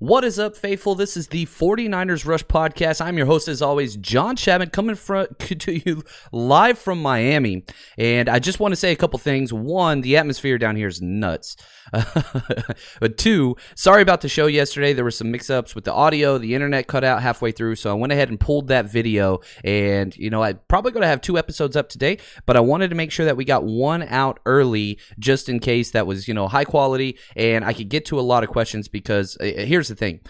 What is up, faithful? This is the 49ers Rush Podcast. I'm your host, as always, John Chapman, coming from, to you live from Miami. And I just want to say a couple things. One, the atmosphere down here is nuts. but two, sorry about the show yesterday. There were some mix ups with the audio. The internet cut out halfway through. So I went ahead and pulled that video. And, you know, I'm probably going to have two episodes up today, but I wanted to make sure that we got one out early just in case that was, you know, high quality and I could get to a lot of questions because uh, here's the thing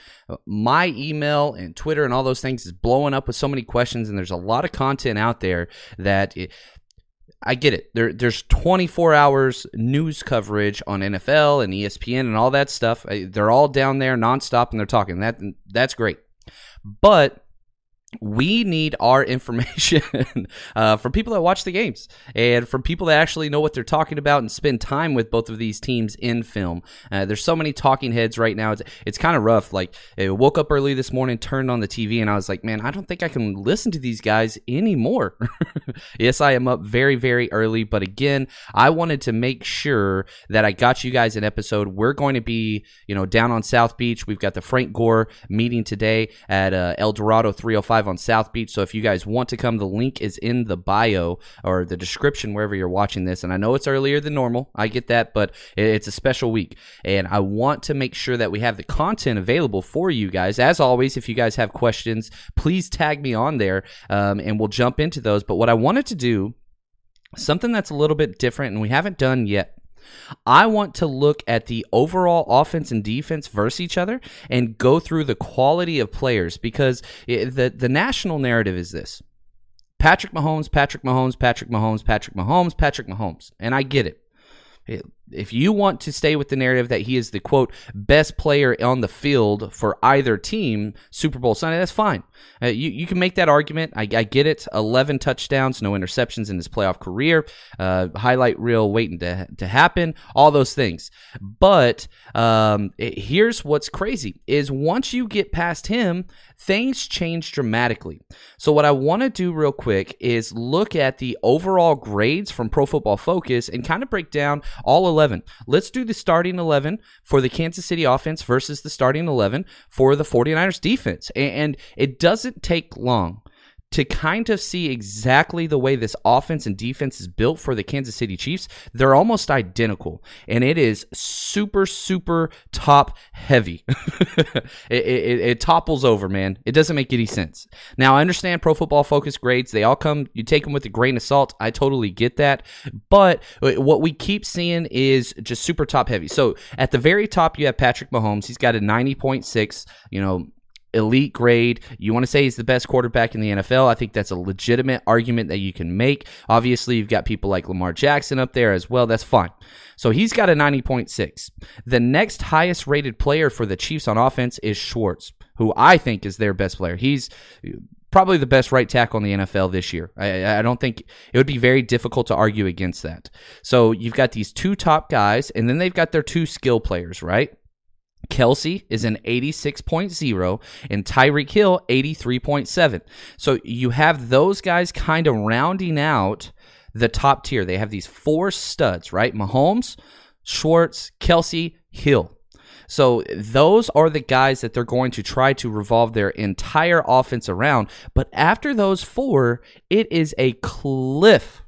my email and Twitter and all those things is blowing up with so many questions, and there's a lot of content out there that. It, I get it. There, there's 24 hours news coverage on NFL and ESPN and all that stuff. They're all down there nonstop, and they're talking. That that's great. But we need our information uh, from people that watch the games and from people that actually know what they're talking about and spend time with both of these teams in film. Uh, there's so many talking heads right now. It's, it's kind of rough. Like, I woke up early this morning, turned on the TV, and I was like, man, I don't think I can listen to these guys anymore. yes, I am up very, very early. But again, I wanted to make sure that I got you guys an episode. We're going to be, you know, down on South Beach. We've got the Frank Gore meeting today at uh, El Dorado 305 on South Beach. So if you guys want to come, the link is in the bio or the description wherever you're watching this. And I know it's earlier than normal. I get that, but it's a special week. And I want to make sure that we have the content available for you guys. As always, if you guys have questions, please tag me on there um, and we'll jump into those. But what I wanted to do, something that's a little bit different and we haven't done yet. I want to look at the overall offense and defense versus each other and go through the quality of players because it, the the national narrative is this. Patrick Mahomes, Patrick Mahomes, Patrick Mahomes, Patrick Mahomes, Patrick Mahomes. And I get it. It- If you want to stay with the narrative that he is the quote best player on the field for either team, Super Bowl Sunday, that's fine. Uh, you you can make that argument. I, I get it. Eleven touchdowns, no interceptions in his playoff career. Uh, highlight reel waiting to to happen. All those things. But um, it- here's what's crazy: is once you get past him, things change dramatically. So what I want to do real quick is look at the overall grades from Pro Football Focus and kind of break down all 11. Let's do the starting 11 for the Kansas City offense versus the starting 11 for the 49ers defense. And it doesn't take long to kind of see exactly the way this offense and defense is built for the Kansas City Chiefs, they're almost identical. And it is super, super top heavy. it, it, it topples over, man. It doesn't make any sense. Now, I understand pro football focus grades. They all come, you take them with a grain of salt. I totally get that. But what we keep seeing is just super top heavy. So at the very top, you have Patrick Mahomes. He's got a 90.6, you know, elite grade. You want to say he's the best quarterback in the NFL. I think that's a legitimate argument that you can make. Obviously, you've got people like Lamar Jackson up there as well. That's fine. So he's got a 90.6. The next highest rated player for the Chiefs on offense is Schwartz, who I think is their best player. He's probably the best right tackle in the NFL this year. I, I don't think it would be very difficult to argue against that. So you've got these two top guys, and then they've got their two skill players, right? Kelce is an 86.0 and Tyreek Hill 83.7. So you have those guys kind of rounding out the top tier. They have these four studs, right? Mahomes, Schwartz, Kelce, Hill. So those are the guys that they're going to try to revolve their entire offense around. But after those four, it is a cliff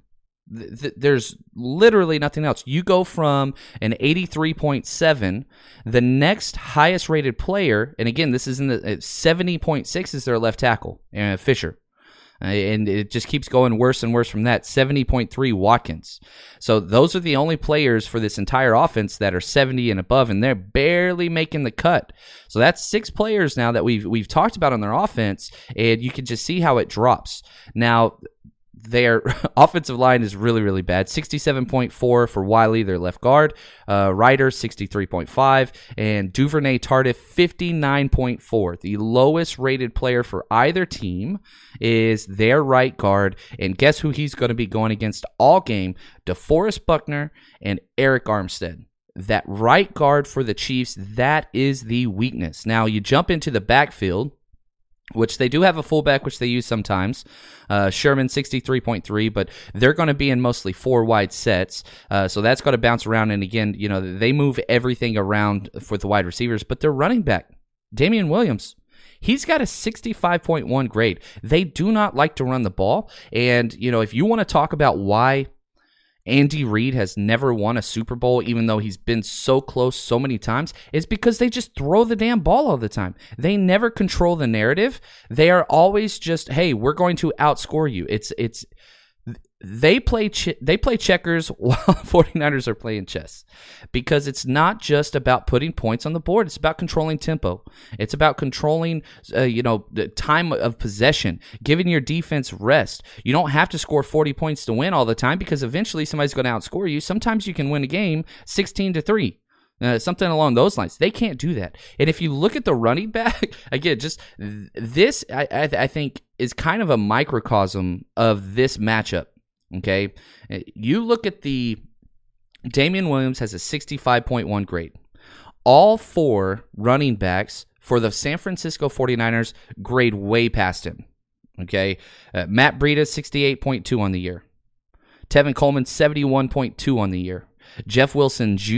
there's literally nothing else. You go from an 83.7, the next highest rated player, and again, this is in the 70.6 is their left tackle, uh, Fisher. Uh, and it just keeps going worse and worse from that. 70.3 Watkins. So those are the only players for this entire offense that are 70 and above, and they're barely making the cut. So that's six players now that we've we've talked about on their offense, and you can just see how it drops. Now their offensive line is really, really bad. 67.4 for Wylie, their left guard. Uh, Reiter, 63.5. And Duvernay Tardif, 59.4. The lowest rated player for either team is their right guard. And guess who he's going to be going against all game? DeForest Buckner and Arik Armstead that right guard for the Chiefs, that is the weakness. Now you jump into the backfield which they do have a fullback, which they use sometimes. Uh, Sherman 63.3, but they're going to be in mostly four wide sets. Uh, so that's got to bounce around. And again, you know, they move everything around for the wide receivers, but they're running back. Damien Williams, He's got a 65.1 grade. They do not like to run the ball. And, you know, if you want to talk about why Andy Reid has never won a Super Bowl, even though he's been so close so many times, is because they just throw the damn ball all the time. They never control the narrative. They are always just, hey, we're going to outscore you. It's it's they play they play checkers while 49ers are playing chess because it's not just about putting points on the board. It's about controlling tempo. It's about controlling uh, you know the time of possession giving your defense rest. You don't have to score 40 points to win all the time because eventually somebody's going to outscore you. Sometimes you can win a game 16 to 3 uh, something along those lines. They can't do that. And if you look at the running back, again, just this, I, I, I think, is kind of a microcosm of this matchup Okay. You look at the Damien Williams has a 65.1 grade. All four running backs for the San Francisco 49ers grade way past him. Okay. Uh, Matt Breida, 68.2 on the year. Tevin Coleman, 71.2 on the year. Jeff Wilson Jr.,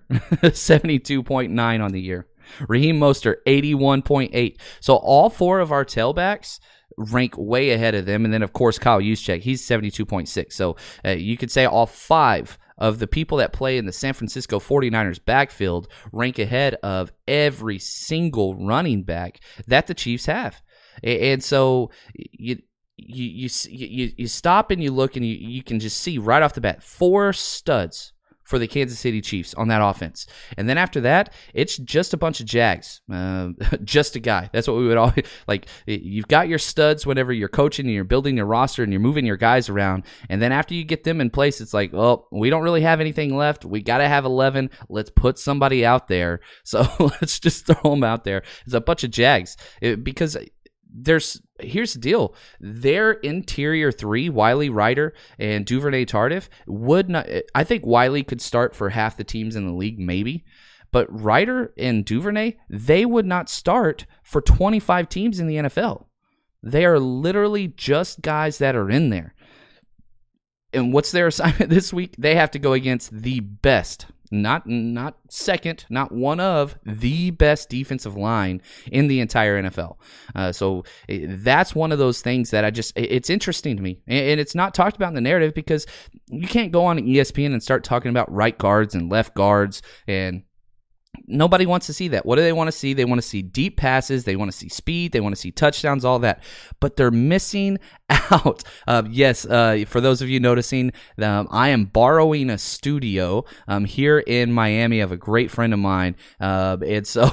72.9 on the year. Raheem Mostert, 81.8. So all four of our tailbacks rank way ahead of them. And then, of course, Kyle Juszczyk, he's 72.6. So uh, you could say all five of the people that play in the San Francisco 49ers backfield rank ahead of every single running back that the Chiefs have. And so you you you you, you stop and you look and you, you can just see right off the bat four studs for the Kansas City Chiefs on that offense. And then after that, it's just a bunch of Jags, uh, just a guy. That's what we would always like. You've got your studs whenever you're coaching and you're building your roster and you're moving your guys around. And then after you get them in place, it's like, well, we don't really have anything left. We got to have 11. Let's put somebody out there. So let's just throw them out there. It's a bunch of Jags it, because there's here's the deal. Their interior three Wylie Reiter and duvernay tardif would not i think Wylie could start for half the teams in the league maybe. But Reiter and duvernay they would not start for 25 teams in the nfl they are literally just guys that are in there. And what's their assignment this week? They have to go against the best not not second, not one of the best defensive line in the entire NFL. Uh, so eh, that's one of those things that I just it's interesting to me, and it's not talked about in the narrative because you can't go on ESPN and start talking about right guards and left guards and Nobody wants to see that. What do they want to see? They want to see deep passes. They want to see speed. They want to see touchdowns, all that. But they're missing out. Uh, yes, uh, for those of you noticing, um, I am borrowing a studio um, here in Miami of a great friend of mine. Uh, and so,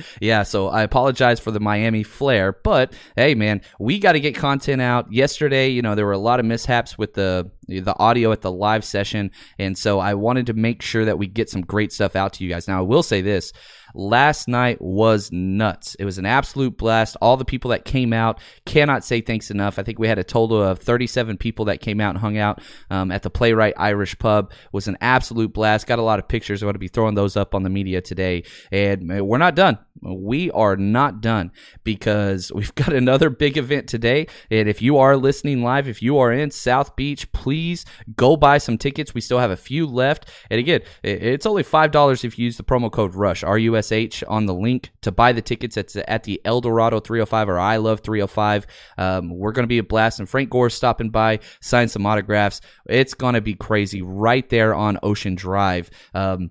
yeah, so I apologize for the Miami flair. But hey, man, we got to get content out. Yesterday, you know, there were a lot of mishaps with the the audio at the live session. And so I wanted to make sure that we get some great stuff out to you guys. Now, I will say this last night was nuts. It was an absolute blast. All the people that came out cannot say thanks enough. I think we had a total of 37 people that came out and hung out um, at the Playwright Irish Pub. It was an absolute blast. Got a lot of pictures. I'm going to be throwing those up on the media today. And uh, we're not done. We are not done because we've got another big event today. And if you are listening live, if you are in South Beach, please go buy some tickets. We still have a few left. And again, it's only $5 if you use the promo code RUSH, R U S USH on the link to buy the tickets at, at the Eldorado 305 or I Love 305. Um, we're going to be a blast, and Frank Gore stopping by, sign some autographs. It's going to be crazy right there on Ocean Drive. Um,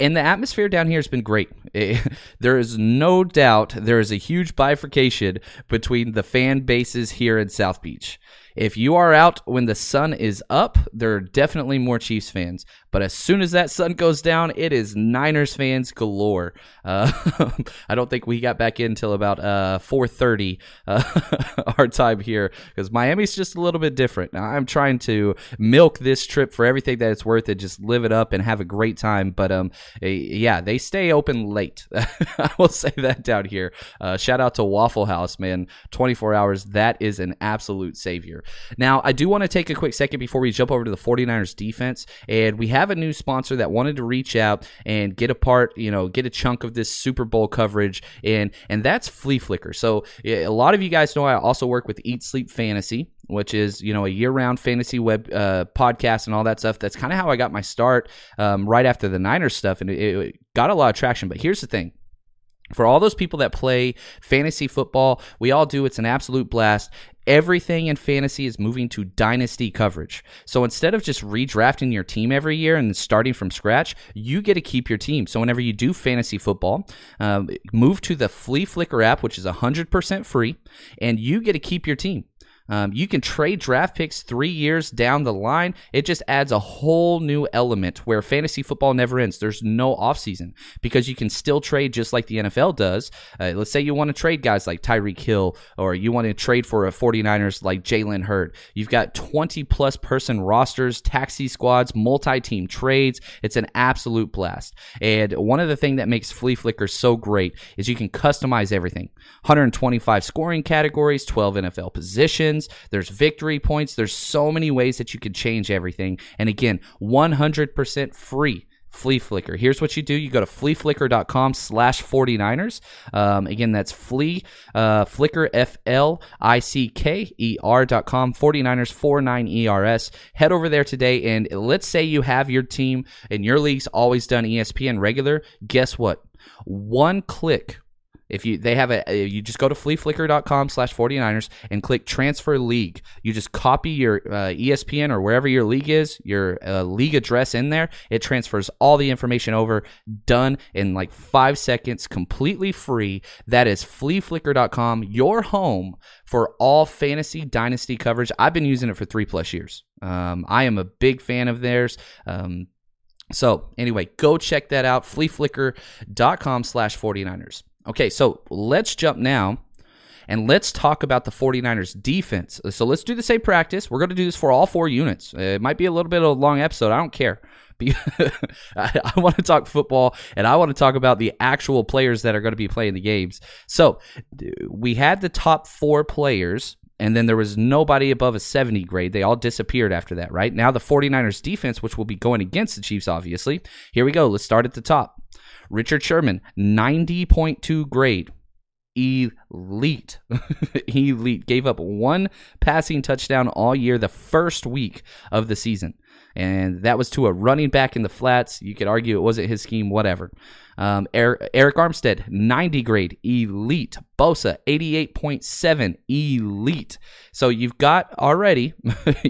and the atmosphere down here has been great. there is no doubt there is a huge bifurcation between the fan bases here in South Beach. If you are out when the sun is up, there are definitely more Chiefs fans. But as soon as that sun goes down, it is Niners fans galore. Uh, I don't think we got back in until about uh, 4:30 uh, our time here because Miami's just a little bit different. Now, I'm trying to milk this trip for everything that it's worth and just live it up and have a great time. But um, eh, yeah, they stay open late. I will say that down here. Uh, shout out to Waffle House, man. 24 hours. That is an absolute savior. Now, I do want to take a quick second before we jump over to the 49ers defense, and we have a new sponsor that wanted to reach out and get a part, you know, get a chunk of this Super Bowl coverage, and and that's Flea Flicker. So a lot of you guys know I also work with Eat Sleep Fantasy which is you know a year-round fantasy web uh, podcast and all that stuff. That's kind of how I got my start um, right after the Niners stuff, and it, it, got a lot of traction. But here's the thing: for all those people that play fantasy football, we all do. It's an absolute blast. Everything in fantasy is moving to dynasty coverage. So instead of just redrafting your team every year and starting from scratch, you get to keep your team. So whenever you do fantasy football, um, move to the Flea Flicker app, which is 100% free, and you get to keep your team. Um, you can trade draft picks three years down the line. It just adds a whole new element where fantasy football never ends. There's no offseason because you can still trade just like the NFL does. Uh, let's say you want to trade guys like Tyreek Hill or you want to trade for a 49ers like Jalen Hurd. You've got 20 plus person rosters, taxi squads, multi team trades. It's an absolute blast. And one of the things that makes Flea Flicker so great is you can customize everything 125 scoring categories, 12 NFL positions there's victory points. There's so many ways that you can change everything. And again, 100% free. Flea Flicker. Here's what you do. You go to fleaflicker.com slash 49ers. Um, again, that's flea, uh, flicker, F-L-I-C-K-E-R dot com, 49ers, 49 E-R-S. Head over there today, and let's say you have your team and your league's always done ESPN regular. Guess what? One click if you they have a you just go to fleaflicker.com slash 49ers and click transfer league. You just copy your uh, ESPN or wherever your league is, your uh, league address in there. It transfers all the information over, done in like five seconds, completely free. That is fleaflicker.com, your home for all fantasy dynasty coverage. I've been using it for three plus years. Um, I am a big fan of theirs. Um, so anyway, go check that out. Fleaflicker.com slash 49ers. Okay, so let's jump now and let's talk about the 49ers defense. So let's do the same practice. We're going to do this for all four units. It might be a little bit of a long episode. I don't care. I, want to talk football and I want to talk about the actual players that are going to be playing the games. So we had the top four players and then there was nobody above a 70 grade. They all disappeared after that, right? Now the 49ers defense, which will be going against the Chiefs, obviously. Here we go. Let's start at the top. Richard Sherman, 90.2 grade. Elite. Elite. Gave up one passing touchdown all year, the first week of the season. And that was to a running back in the flats. You could argue it wasn't his scheme, whatever. Um, Arik Armstead, 90 grade, elite. Bosa, 88.7, elite. So you've got already,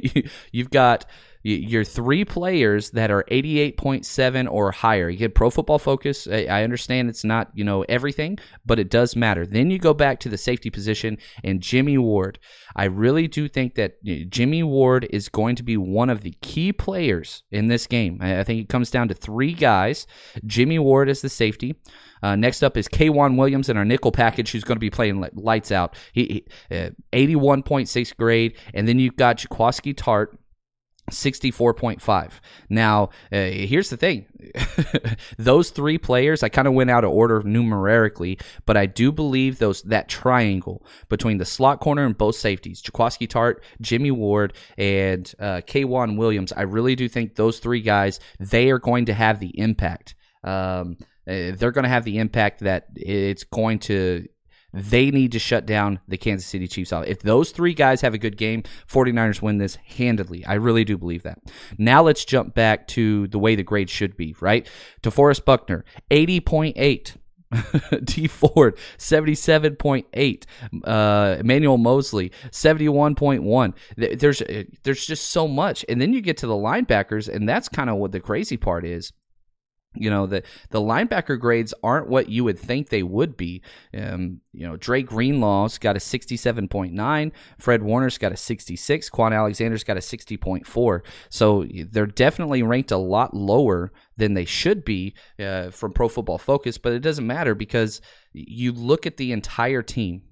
you've got your three players that are 88.7 or higher. You get Pro Football Focus. I understand it's not you know everything, but it does matter. Then you go back to the safety position and Jimmy Ward. I really do think that Jimmy Ward is going to be one of the key players in this game. I think it comes down to three guys. Jimmy Ward is the safety. Uh, next up is K'Waun Williams in our nickel package, who's going to be playing lights out. He, he uh, 81.6 grade, and then you've got Jaquiski Tartt 64.5. Now, uh, here's the thing. those three players, I kind of went out of order numerically, but I do believe those that triangle between the slot corner and both safeties, Jaquiski Tartt, Jimmy Ward, and uh, K'Waun Williams, I really do think those three guys, they are going to have the impact. Um, uh, they're going to have the impact that it's going to They need to shut down the Kansas City Chiefs. If those three guys have a good game, 49ers win this handedly. I really do believe that. Now let's jump back to the way the grade should be, right? DeForest Buckner, 80.8. Dee Ford, 77.8. Uh, Emmanuel Moseley, 71.1. There's, uh, there's just so much. And then you get to the linebackers, and that's kind of what the crazy part is you know the the linebacker grades aren't what you would think they would be. Um, you know, Dre Greenlaw's got a 67.9, Fred Warner's got a 66, Kwon Alexander's got a 60.4. So they're definitely ranked a lot lower than they should be uh, from Pro Football Focus, but it doesn't matter because you look at the entire team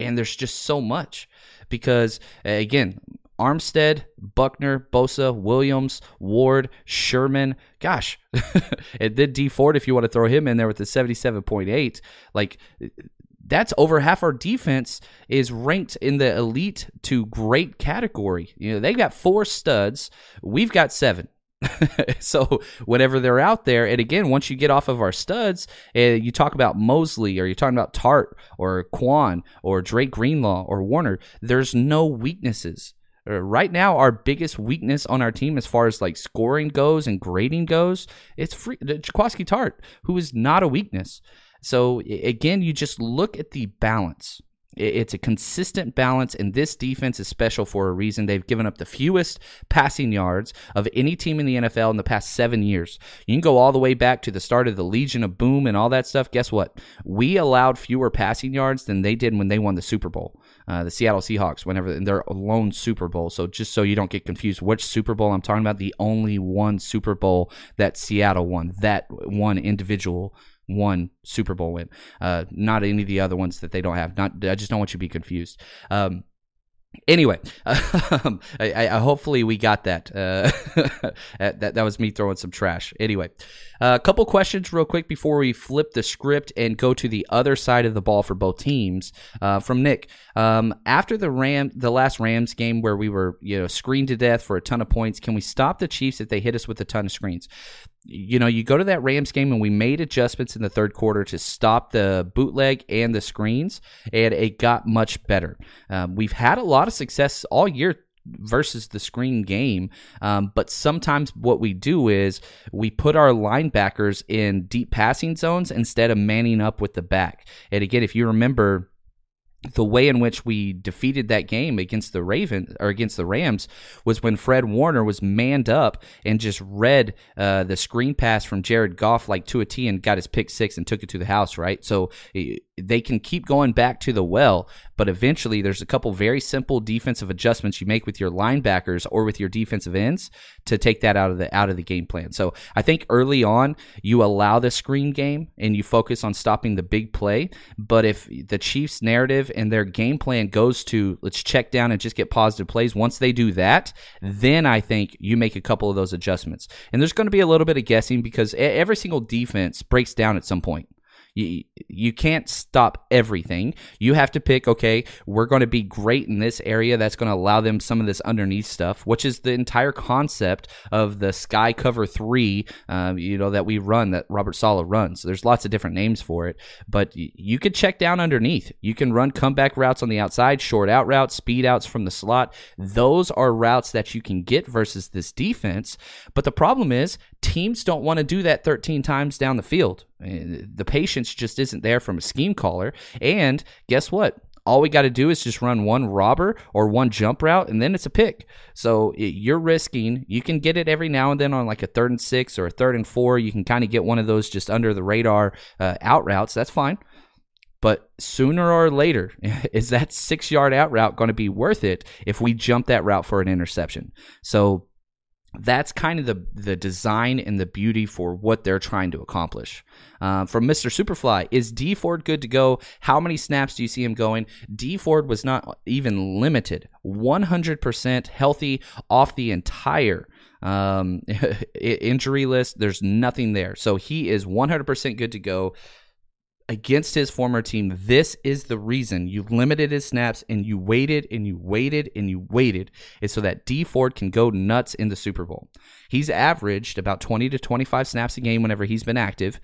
and there's just so much because again Armstead, Buckner, Bosa, Williams, Ward, Sherman. Gosh, it did Dee Ford if you want to throw him in there with the 77.8. Like, that's over half our defense is ranked in the elite to great category. You know, they've got four studs. We've got seven. so whenever they're out there, and again, once you get off of our studs, and you talk about Moseley or you're talking about Tartt or Kwon, or Dre Greenlaw, or Warner, there's no weaknesses. Uh, right now our biggest weakness on our team as far as like scoring goes and grading goes it's free Tartt who is not a weakness so again you just look at the balance it's a consistent balance, and this defense is special for a reason. They've given up the fewest passing yards of any team in the NFL in the past seven years. You can go all the way back to the start of the Legion of Boom and all that stuff. Guess what? We allowed fewer passing yards than they did when they won the Super Bowl. Uh, the Seattle Seahawks, whenever their lone Super Bowl. So just so you don't get confused, which Super Bowl I'm talking about, the only one Super Bowl that Seattle won, that one individual one Super Bowl win. Uh, not any of the other ones that they don't have. Not I just don't want you to be confused. Um, Anyway, um, I, I, hopefully we got that. Uh, that that was me throwing some trash. Anyway, a uh, couple questions real quick before we flip the script and go to the other side of the ball for both teams. Uh, from Nick, um, after the Ram, the last Rams game where we were you know screened to death for a ton of points, can we stop the Chiefs if they hit us with a ton of screens? You know, you go to that Rams game and we made adjustments in the third quarter to stop the bootleg and the screens, and it got much better. Um, we've had a lot of success all year versus the screen game. Um, but sometimes what we do is we put our linebackers in deep passing zones instead of manning up with the back. And again, if you remember the way in which we defeated that game against the Raven or against the Rams was when Fred Warner was manned up and just read uh, the screen pass from Jared Goff like to a T and got his pick six and took it to the house. Right, so they can keep going back to the well, but eventually there's a couple very simple defensive adjustments you make with your linebackers or with your defensive ends to take that out of the out of the game plan. So I think early on you allow the screen game and you focus on stopping the big play. But if the Chiefs narrative and their game plan goes to let's check down and just get positive plays, once they do that, then I think you make a couple of those adjustments. And there's going to be a little bit of guessing because every single defense breaks down at some point. You, you can't stop everything. You have to pick, okay, we're going to be great in this area. That's going to allow them some of this underneath stuff, which is the entire concept of the sky cover three, uh, you know, that we run, that Robert Saleh runs. There's lots of different names for it, but you could check down underneath. You can run comeback routes on the outside, short out routes, speed outs from the slot. Those are routes that you can get versus this defense. But the problem is, teams don't want to do that 13 times down the field. The patience just isn't there from a scheme caller. And guess what? All we got to do is just run one robber or one jump route, and then it's a pick. So you're risking. You can get it every now and then on like a third and six or a third and four. You can kind of get one of those just under the radar uh, out routes. That's fine. But sooner or later, is that six yard out route going to be worth it if we jump that route for an interception? So that's kind of the the design and the beauty for what they're trying to accomplish. Uh, from Mr. Superfly, is Dee Ford good to go? How many snaps do you see him going? Dee Ford was not even limited, 100% healthy off the entire um, injury list. There's nothing there, so he is 100% good to go against his former team. This is the reason you limited his snaps and you waited and you waited and you waited is so that Dee Ford can go nuts in the Super Bowl. He's averaged about 20 to 25 snaps a game whenever he's been active.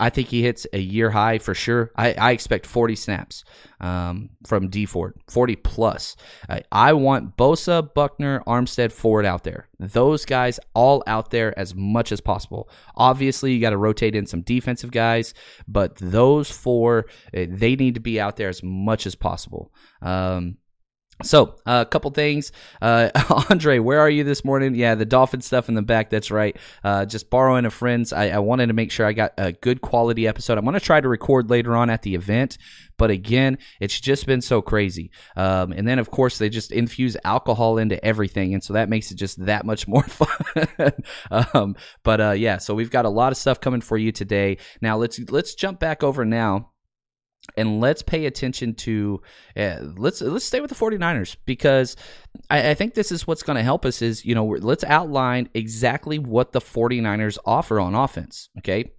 I think he hits a year high for sure. I, I expect 40 snaps um, from Dee Ford, 40 plus. I, I want Bosa, Buckner, Armstead, Ford out there. Those guys all out there as much as possible. Obviously, you got to rotate in some defensive guys, but those four, eh, they need to be out there as much as possible. Um, so, uh, a couple things. Uh, Andre, where are you this morning? Yeah, the dolphin stuff in the back. That's right. Uh, just borrowing a friend's. I, I, wanted to make sure I got a good quality episode. I'm going to try to record later on at the event, but again, it's just been so crazy. Um, and then, of course, they just infuse alcohol into everything, and so that makes it just that much more fun. um, but uh, yeah, so we've got a lot of stuff coming for you today. Now let's let's jump back over now and let's pay attention to uh, let's let's stay with the 49ers because I, I think this is what's going to help us is you know let's outline exactly what the 49ers offer on offense okay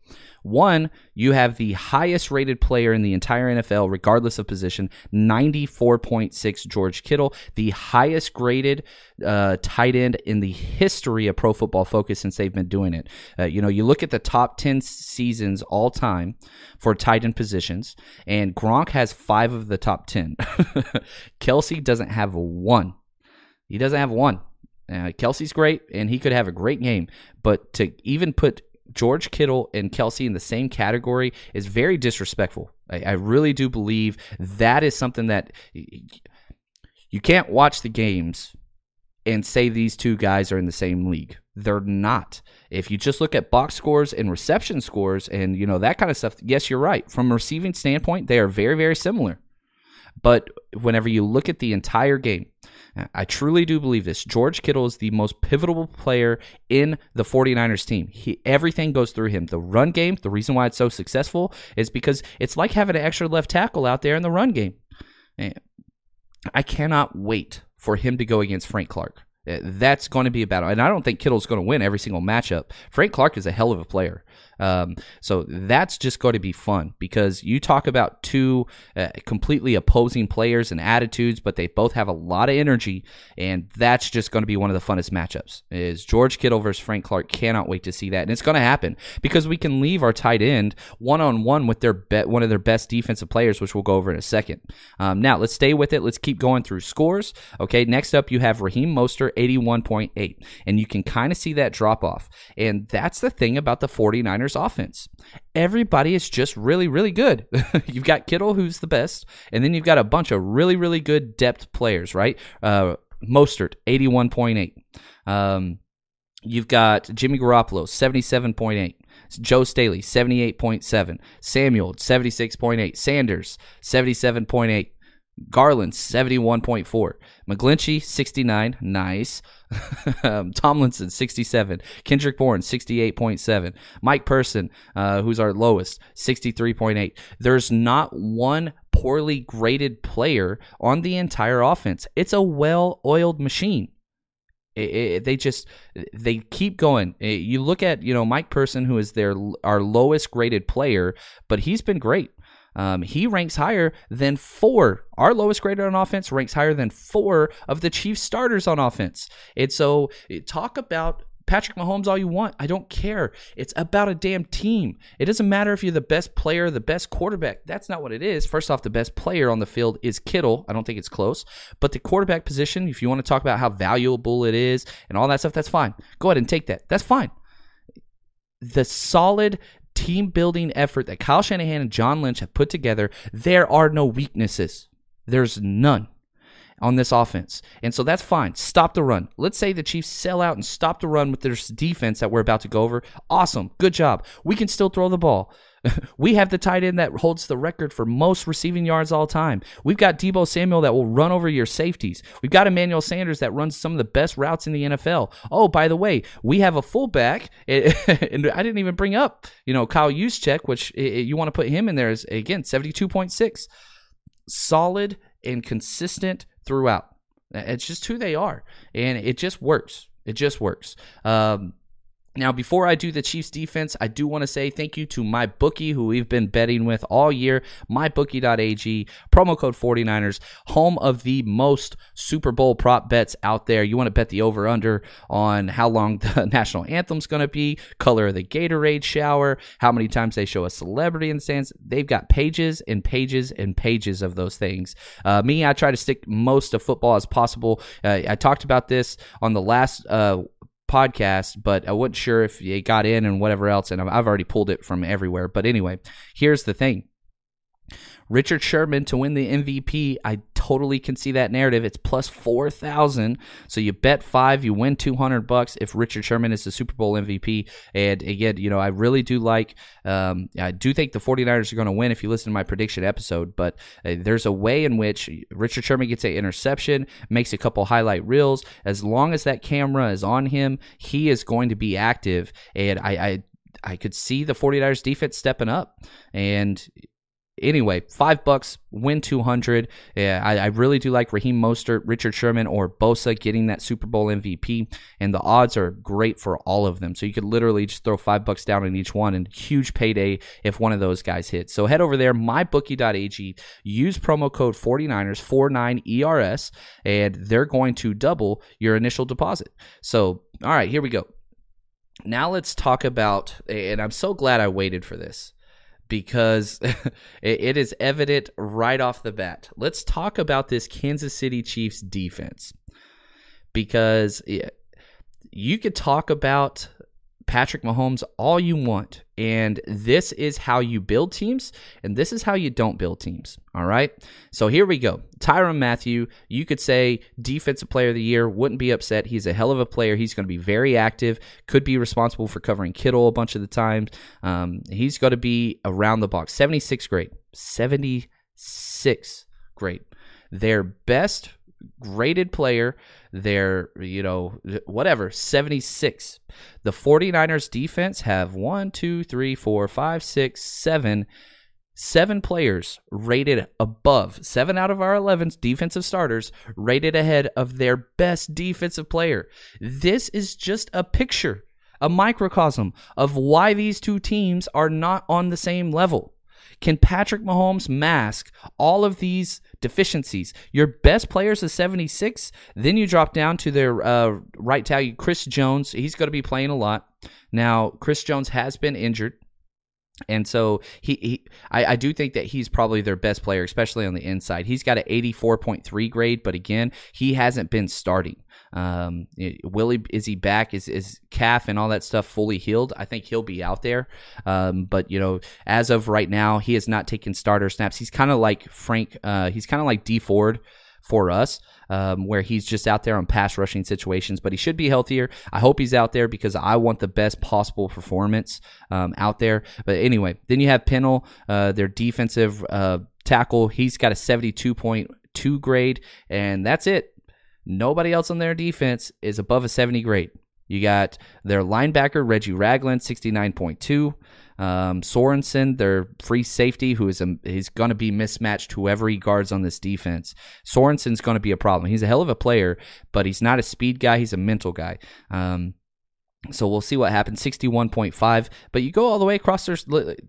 one, you have the highest rated player in the entire NFL, regardless of position, 94.6 George Kittle, the highest graded uh, tight end in the history of Pro Football Focus since they've been doing it. Uh, you know, you look at the top 10 seasons all time for tight end positions, and Gronk has five of the top 10. Kelce doesn't have one. He doesn't have one. Uh, Kelce's great, and he could have a great game, but to even put George Kittle and Kelce in the same category is very disrespectful. I, I really do believe that is something that you can't watch the games and say these two guys are in the same league. They're not. If you just look at box scores and reception scores and you know that kind of stuff, yes, you're right. From a receiving standpoint, they are very very similar. But whenever you look at the entire game, I truly do believe this. George Kittle is the most pivotal player in the 49ers team. He, everything goes through him. The run game, the reason why it's so successful is because it's like having an extra left tackle out there in the run game. Eh, I cannot wait for him to go against Frank Clark. Uh, that's going to be a battle. And I don't think Kittle's going to win every single matchup. Frank Clark is a hell of a player. Um, so that's just going to be fun because you talk about two uh, completely opposing players and attitudes, but they both have a lot of energy, and that's just going to be one of the funnest matchups. Is George Kittle versus Frank Clark? Cannot wait to see that, and it's going to happen because we can leave our tight end one on one with their be- one of their best defensive players, which we'll go over in a second. Um, now let's stay with it. Let's keep going through scores. Okay, next up you have Raheem Mostert, eighty one point eight, and you can kind of see that drop off, and that's the thing about the 49ers offense. Everybody is just really, really good. you've got Kittle, who's the best, and then you've got a bunch of really, really good depth players, right? Uh, Mostert, 81.8. Um, you've got Jimmy Garoppolo, 77.8. Joe Staley, 78.7. Samuel, 76.8. Sanders, 77.8. Garland, 71.4. McGlinchey, 69. Nice. um, Tomlinson, 67. Kendrick Bourne, 68.7. Mike Person, uh, who's our lowest, 63.8. There's not one poorly graded player on the entire offense. It's a well oiled machine. It, it, they just they keep going. It, you look at you know Mike Person, who is their our lowest graded player, but he's been great. Um, he ranks higher than four. Our lowest graded on offense ranks higher than four of the Chiefs starters on offense. And so, talk about Patrick Mahomes all you want. I don't care. It's about a damn team. It doesn't matter if you're the best player, the best quarterback. That's not what it is. First off, the best player on the field is Kittle. I don't think it's close. But the quarterback position, if you want to talk about how valuable it is and all that stuff, that's fine. Go ahead and take that. That's fine. The solid team building effort that Kyle Shanahan and John Lynch have put together, there are no weaknesses. There's none on this offense. And so that's fine. Stop the run. Let's say the Chiefs sell out and stop the run with their defense that we're about to go over. Awesome. Good job. We can still throw the ball. we have the tight end that holds the record for most receiving yards all time. We've got Deebo Samuel that will run over your safeties. We've got Emmanuel Sanders that runs some of the best routes in the NFL. Oh, by the way, we have a fullback, and I didn't even bring up, you know, Kyle Juszczyk, which you want to put him in there is again 72.6. Solid and consistent throughout. It's just who they are, and it just works. It just works. Um, Now, before I do the Chiefs defense, I do want to say thank you to my bookie who we've been betting with all year, mybookie.ag, promo code 49ers, home of the most Super Bowl prop bets out there. You want to bet the over under on how long the national anthem's going to be, color of the Gatorade shower, how many times they show a celebrity in the stands. They've got pages and pages and pages of those things. Uh, me, I try to stick most of football as possible. Uh, I talked about this on the last uh, podcast, but I wasn't sure if it got in and whatever else. And I've already pulled it from everywhere. But anyway, here's the thing Richard Sherman to win the MVP. I totally can see that narrative. It's plus 4,000. So you bet five, you win 200 bucks if Richard Sherman is the Super Bowl MVP. And again, you know, I really do like, um, I do think the 49ers are going to win if you listen to my prediction episode. But uh, there's a way in which Richard Sherman gets an interception, makes a couple highlight reels. As long as that camera is on him, he is going to be active. And I, I I could see the 49ers defense stepping up. And anyway, five bucks, win 200. Yeah, I, I, really do like Raheem Mostert, Richard Sherman, or Bosa getting that Super Bowl MVP. And the odds are great for all of them. So you could literally just throw five bucks down on each one and huge payday if one of those guys hits. So head over there, mybookie.ag, use promo code 49ers, 49ERS, and they're going to double your initial deposit. So, all right, here we go. Now let's talk about, and I'm so glad I waited for this because it is evident right off the bat. Let's talk about this Kansas City Chiefs defense because you could talk about Patrick Mahomes all you want. And this is how you build teams, and this is how you don't build teams. All right. So here we go. Tyrann Mathieu, you could say defensive player of the year, wouldn't be upset. He's a hell of a player. He's going to be very active, could be responsible for covering Kittle a bunch of the times. Um, he's going to be around the box. 76 grade. 76 great. Their best graded player they're, you know, whatever, 76. The 49ers defense have one, two, three, four, five, six, seven, seven players rated above, seven out of our 11 defensive starters rated ahead of their best defensive player. This is just a picture, a microcosm of why these two teams are not on the same level. Can Patrick Mahomes mask all of these deficiencies? Your best players is a 76. Then you drop down to their uh, right tackle, Chris Jones. He's going to be playing a lot. Now, Chris Jones has been injured. And so he, he I, I, do think that he's probably their best player, especially on the inside. He's got an 84.3 grade, but again, he hasn't been starting. Um, Willie, is he back? Is is calf and all that stuff fully healed? I think he'll be out there. Um, but you know, as of right now, he has not taken starter snaps. He's kind of like Frank. Uh, he's kind of like Dee Ford for us um, where he's just out there on pass rushing situations, but he should be healthier. I hope he's out there because I want the best possible performance um, out there. But anyway, then you have Pennel, uh, their defensive uh, tackle. He's got a 72.2 grade, and that's it. Nobody else on their defense is above a 70 grade. You got their linebacker, Reggie Ragland, 69.2. Um, Sorensen, their free safety, who is a, he's going to be mismatched whoever he guards on this defense. Sorensen's going to be a problem. He's a hell of a player, but he's not a speed guy. He's a mental guy. Um, so we'll see what happens. Sixty-one point five, but you go all the way across their,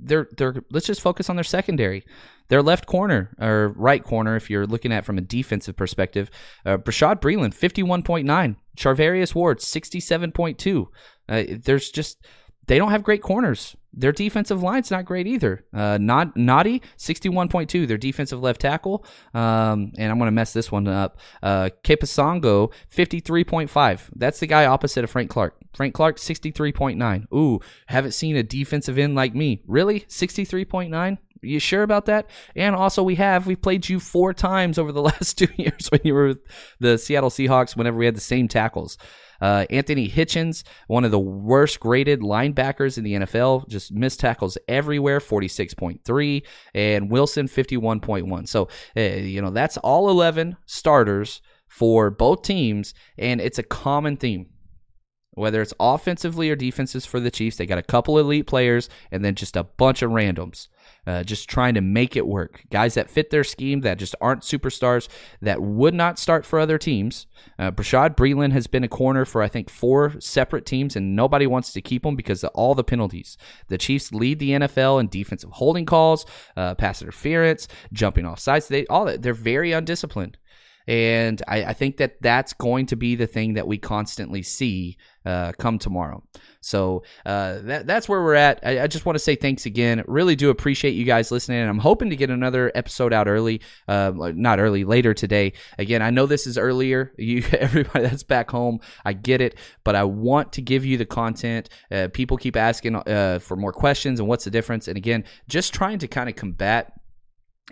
their, their. Let's just focus on their secondary, their left corner or right corner. If you're looking at from a defensive perspective, uh, Bashaud Breeland, fifty-one point nine, Charvarius Ward, sixty-seven point two. Uh, there's just they don't have great corners. Their defensive line's not great either. Uh, not Nnadi, 61.2, their defensive left tackle. Um, and I'm going to mess this one up. Uh, Kepasongo, 53.5. That's the guy opposite of Frank Clark. Frank Clark, 63.9. Ooh, haven't seen a defensive end like me. Really? 63.9? You sure about that? And also, we have we played you four times over the last two years when you were with the Seattle Seahawks. Whenever we had the same tackles, uh, Anthony Hitchens, one of the worst graded linebackers in the NFL, just missed tackles everywhere, 46.3, and Wilson, 51.1. So, uh, you know, that's all 11 starters for both teams, and it's a common theme. whether it's offensively or defenses for the Chiefs. They got a couple elite players and then just a bunch of randoms. Uh, just trying to make it work. Guys that fit their scheme, that just aren't superstars, that would not start for other teams. Uh, Bashaud Breeland has been a corner for, I think, four separate teams, and nobody wants to keep him because of all the penalties. The Chiefs lead the NFL in defensive holding calls, uh, pass interference, jumping off sides. They all that. They're very undisciplined. And I, I, think that that's going to be the thing that we constantly see uh, come tomorrow. So uh, that, that's where we're at. I, I just want to say thanks again. Really do appreciate you guys listening. And I'm hoping to get another episode out early, uh, not early, later today. Again, I know this is earlier. You, everybody that's back home, I get it, but I want to give you the content. Uh, people keep asking uh, for more questions and what's the difference. And again, just trying to kind of combat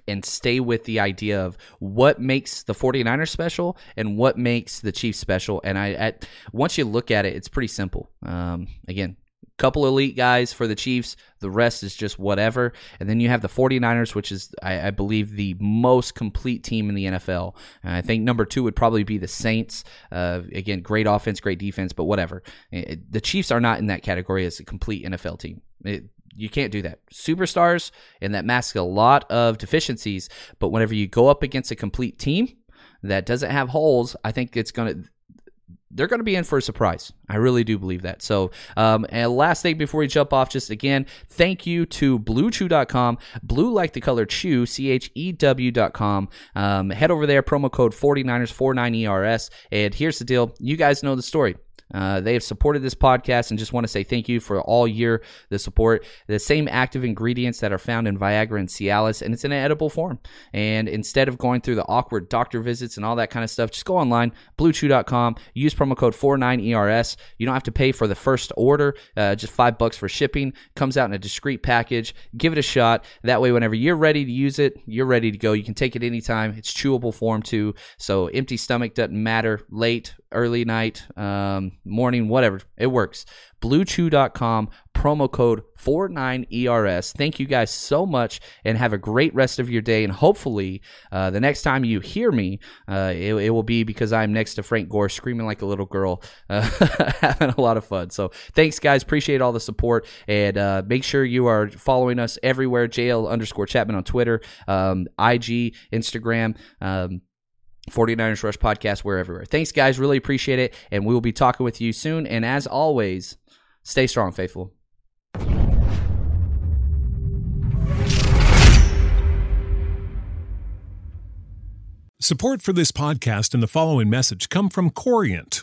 and stay with the idea of what makes the 49ers special and what makes the Chiefs special. And I, at, once you look at it, it's pretty simple. Um, again, couple elite guys for the Chiefs. The rest is just whatever. And then you have the 49ers, which is, I, I believe, the most complete team in the NFL. And I think number two would probably be the Saints. Uh, again, great offense, great defense, but whatever. It, the Chiefs are not in that category as a complete NFL team. It, you can't do that. Superstars, and that masks a lot of deficiencies. But whenever you go up against a complete team that doesn't have holes, I think it's going to they're going to be in for a surprise. I really do believe that. So, um, and last thing before we jump off, just again, thank you to bluechew.com, blue like the color chew, C H E W.com. Um, head over there, promo code 49ers, 49ERS. And here's the deal you guys know the story. Uh, they have supported this podcast and just want to say thank you for all year the support. The same active ingredients that are found in Viagra and Cialis, and it's in an edible form. And instead of going through the awkward doctor visits and all that kind of stuff, just go online, bluechew.com, use promo code 49ERS. You don't have to pay for the first order, uh, just five bucks for shipping. Comes out in a discreet package. Give it a shot. That way, whenever you're ready to use it, you're ready to go. You can take it anytime. It's chewable form too. So empty stomach doesn't matter. Late, early night, um, morning, whatever. It works. BlueChew.com, promo code 49ERS. Thank you guys so much and have a great rest of your day. And hopefully, uh, the next time you hear me, uh, it, it, will be because I'm next to Frank Gore screaming like a little girl, uh, having a lot of fun. So thanks, guys. Appreciate all the support. And uh, make sure you are following us everywhere. JL underscore Chapman on Twitter, um, IG, Instagram. Um, 49ers Rush Podcast. We're everywhere. Thanks, guys. Really appreciate it. And we will be talking with you soon. And as always, stay strong, faithful. Support for this podcast and the following message come from Corient